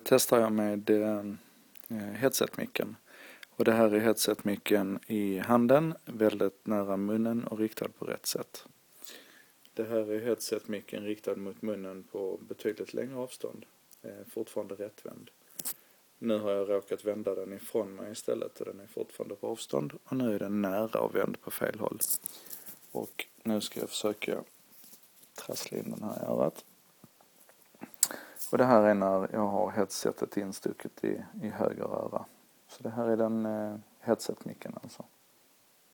Testar jag med headsetmicken. headset-micken. Och det här är headset-micken i handen, väldigt nära munnen och riktad på rätt sätt. Det här är headset-micken riktad mot munnen på betydligt längre avstånd. Eh, fortfarande rättvänd. Nu har jag råkat vända den ifrån mig istället och den är fortfarande på avstånd. Och nu är den nära och vänd på fel håll. Och nu ska jag försöka trassla in den här i örat. Och det här är när jag har headsetet instucket i, i höger öra. Så det här är den eh, headset-micken alltså.